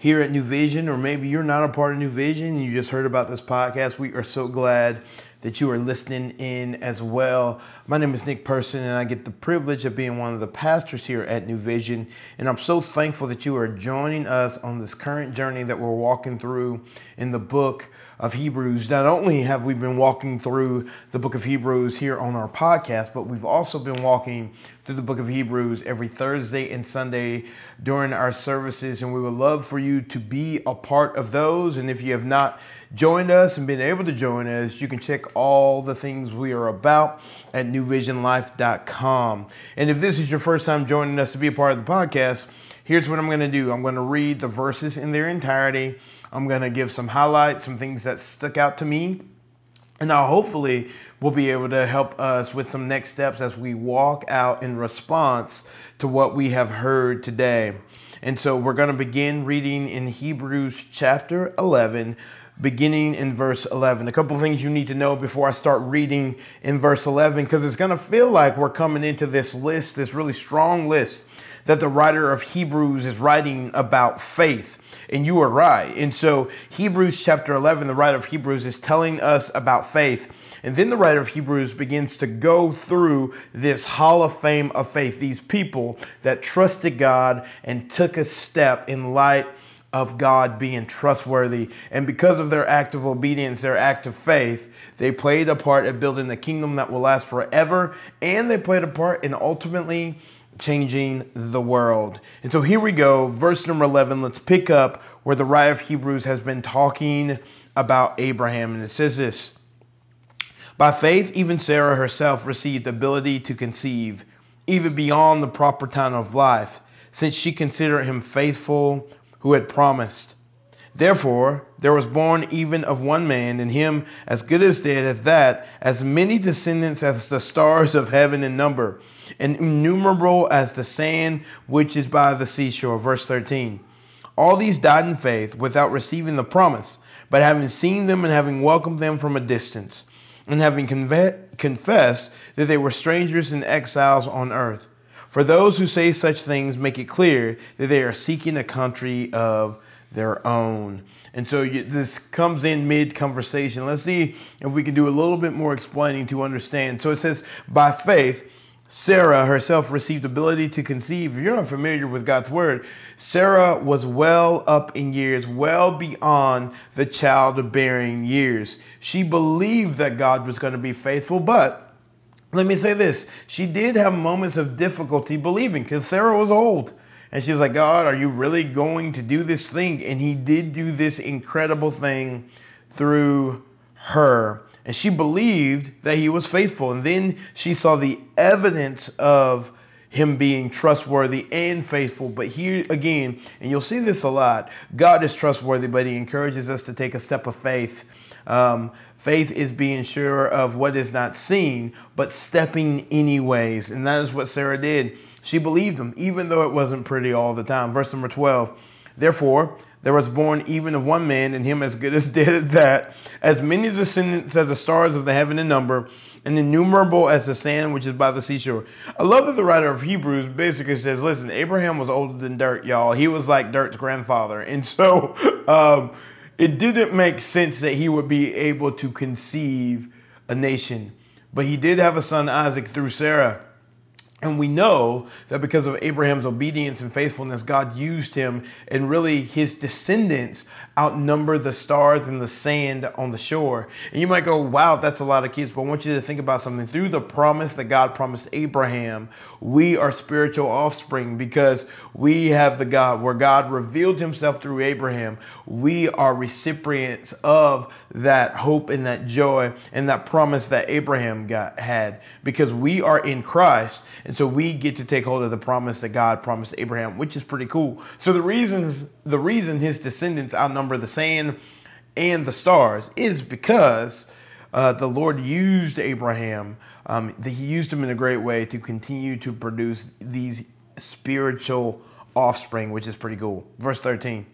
Here at New Vision, or maybe you're not a part of New Vision you just heard about this podcast, we are so glad that you are listening in as well. My name is Nick Person, and I get the privilege of being one of the pastors here at New Vision. And I'm so thankful that you are joining us on this current journey that we're walking through in the book of Hebrews. Not only have we been walking through the book of Hebrews here on our podcast, but we've also been walking through the book of Hebrews every Thursday and Sunday during our services. And we would love for you to be a part of those. And if you have not, joined us and been able to join us, you can check all the things we are about at newvisionlife.com. And if this is your first time joining us to be a part of the podcast, here's what I'm going to do I'm going to read the verses in their entirety. I'm going to give some highlights, some things that stuck out to me. And now, hopefully, we'll be able to help us with some next steps as we walk out in response to what we have heard today. And so, we're going to begin reading in Hebrews chapter 11, beginning in verse 11. A couple things you need to know before I start reading in verse 11, because it's going to feel like we're coming into this list, this really strong list that the writer of Hebrews is writing about faith. And you are right. And so, Hebrews chapter 11, the writer of Hebrews is telling us about faith. And then the writer of Hebrews begins to go through this hall of fame of faith, these people that trusted God and took a step in light of God being trustworthy. And because of their act of obedience, their act of faith, they played a part in building a kingdom that will last forever. And they played a part in ultimately changing the world. And so here we go, verse number 11. Let's pick up where the writer of Hebrews has been talking about Abraham. And it says this By faith, even Sarah herself received ability to conceive, even beyond the proper time of life, since she considered him faithful who had promised. Therefore, there was born even of one man, and him as good as dead at that, as many descendants as the stars of heaven in number, and innumerable as the sand which is by the seashore. Verse 13. All these died in faith without receiving the promise, but having seen them and having welcomed them from a distance, and having conve- confessed that they were strangers and exiles on earth. For those who say such things make it clear that they are seeking a country of their own. And so you, this comes in mid conversation. Let's see if we can do a little bit more explaining to understand. So it says, by faith, Sarah herself received ability to conceive. If you're not familiar with God's word, Sarah was well up in years, well beyond the childbearing years. She believed that God was going to be faithful, but let me say this. She did have moments of difficulty believing because Sarah was old. And she was like, God, are you really going to do this thing? And he did do this incredible thing through her. And she believed that he was faithful. And then she saw the evidence of him being trustworthy and faithful. But here again, and you'll see this a lot God is trustworthy, but he encourages us to take a step of faith. Um, Faith is being sure of what is not seen, but stepping anyways. And that is what Sarah did. She believed him, even though it wasn't pretty all the time. Verse number 12. Therefore, there was born even of one man, and him as good as dead at that, as many as descendants as the stars of the heaven in number, and innumerable as the sand which is by the seashore. I love that the writer of Hebrews basically says, listen, Abraham was older than dirt, y'all. He was like dirt's grandfather. And so, um, it didn't make sense that he would be able to conceive a nation. But he did have a son, Isaac, through Sarah. And we know that because of Abraham's obedience and faithfulness, God used him, and really his descendants outnumber the stars and the sand on the shore. And you might go, wow, that's a lot of kids. But I want you to think about something. Through the promise that God promised Abraham, we are spiritual offspring because we have the God where God revealed himself through Abraham. We are recipients of that hope and that joy and that promise that Abraham got had because we are in Christ. And so we get to take hold of the promise that God promised Abraham, which is pretty cool. So the reasons the reason his descendants outnumber the sand and the stars is because uh, the Lord used Abraham. Um, he used him in a great way to continue to produce these spiritual offspring, which is pretty cool. Verse 13.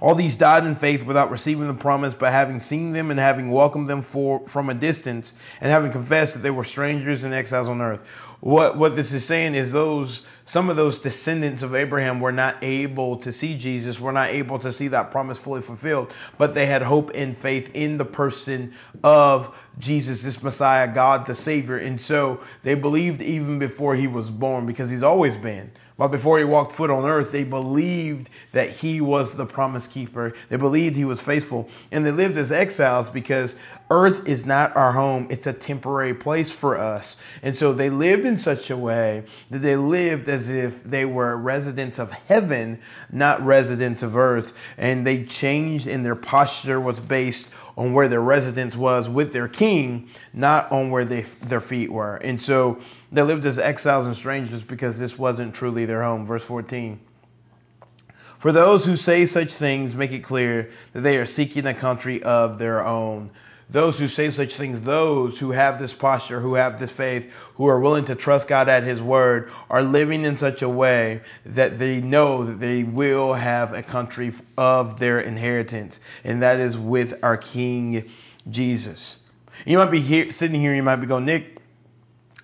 All these died in faith without receiving the promise, but having seen them and having welcomed them for, from a distance, and having confessed that they were strangers and exiles on earth. What, what this is saying is those some of those descendants of Abraham were not able to see Jesus, were not able to see that promise fully fulfilled, but they had hope and faith in the person of Jesus, this Messiah, God the Savior. And so they believed even before he was born because he's always been. But before he walked foot on earth, they believed that he was the promise keeper. They believed he was faithful. And they lived as exiles because earth is not our home, it's a temporary place for us. And so they lived in such a way that they lived as if they were residents of heaven, not residents of earth. And they changed, and their posture was based on where their residence was with their king, not on where they, their feet were. And so they lived as exiles and strangers because this wasn't truly their home. Verse 14. For those who say such things, make it clear that they are seeking a country of their own those who say such things, those who have this posture, who have this faith, who are willing to trust God at His word, are living in such a way that they know that they will have a country of their inheritance, and that is with our King Jesus. You might be here, sitting here, you might be going, Nick,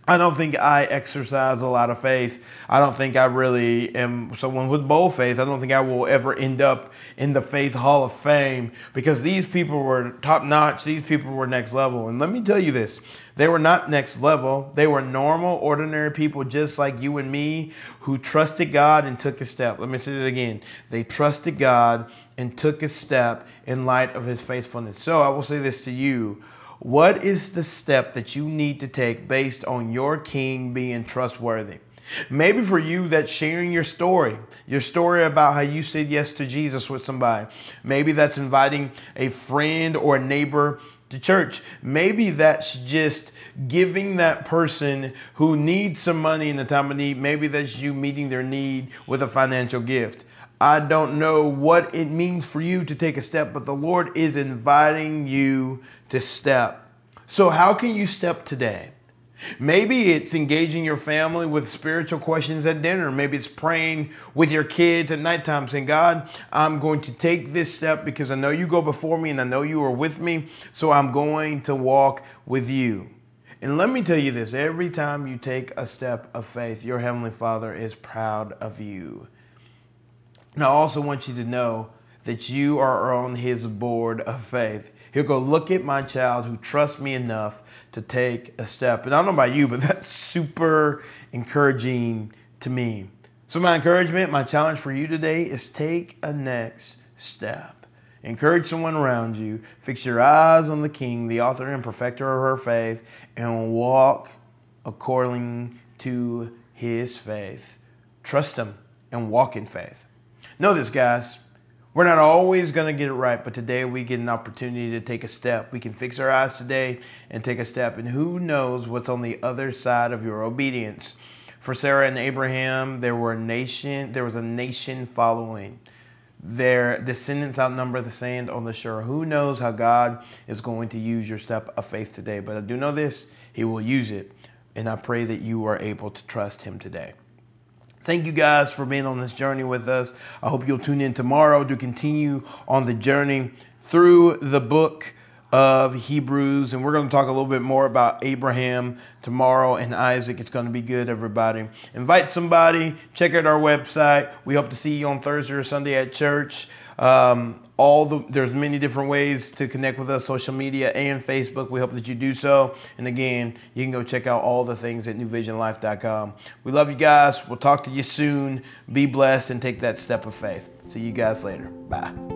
I don't think I exercise a lot of faith. I don't think I really am someone with bold faith. I don't think I will ever end up in the Faith Hall of Fame because these people were top notch. These people were next level. And let me tell you this they were not next level. They were normal, ordinary people just like you and me who trusted God and took a step. Let me say that again. They trusted God and took a step in light of his faithfulness. So I will say this to you what is the step that you need to take based on your king being trustworthy? Maybe for you, that's sharing your story, your story about how you said yes to Jesus with somebody. Maybe that's inviting a friend or a neighbor to church. Maybe that's just giving that person who needs some money in the time of need. Maybe that's you meeting their need with a financial gift. I don't know what it means for you to take a step, but the Lord is inviting you to step. So, how can you step today? Maybe it's engaging your family with spiritual questions at dinner. Maybe it's praying with your kids at nighttime, saying, God, I'm going to take this step because I know you go before me and I know you are with me. So I'm going to walk with you. And let me tell you this every time you take a step of faith, your Heavenly Father is proud of you. And I also want you to know that you are on His board of faith. He'll go, Look at my child who trusts me enough to take a step. And I don't know about you, but that's super encouraging to me. So, my encouragement, my challenge for you today is take a next step. Encourage someone around you. Fix your eyes on the King, the author and perfecter of her faith, and walk according to his faith. Trust him and walk in faith. Know this, guys. We're not always going to get it right, but today we get an opportunity to take a step. We can fix our eyes today and take a step, and who knows what's on the other side of your obedience. For Sarah and Abraham, there were a nation, there was a nation following. Their descendants outnumber the sand on the shore. Who knows how God is going to use your step of faith today? But I do know this, He will use it. And I pray that you are able to trust Him today. Thank you guys for being on this journey with us. I hope you'll tune in tomorrow to continue on the journey through the book of Hebrews. And we're going to talk a little bit more about Abraham tomorrow and Isaac. It's going to be good, everybody. Invite somebody, check out our website. We hope to see you on Thursday or Sunday at church. Um, all the there's many different ways to connect with us social media and facebook. We hope that you do so. And again you can go check out all the things at newvisionlife.com we love you guys. We'll talk to you soon. Be blessed and take that step of faith. See you guys later. Bye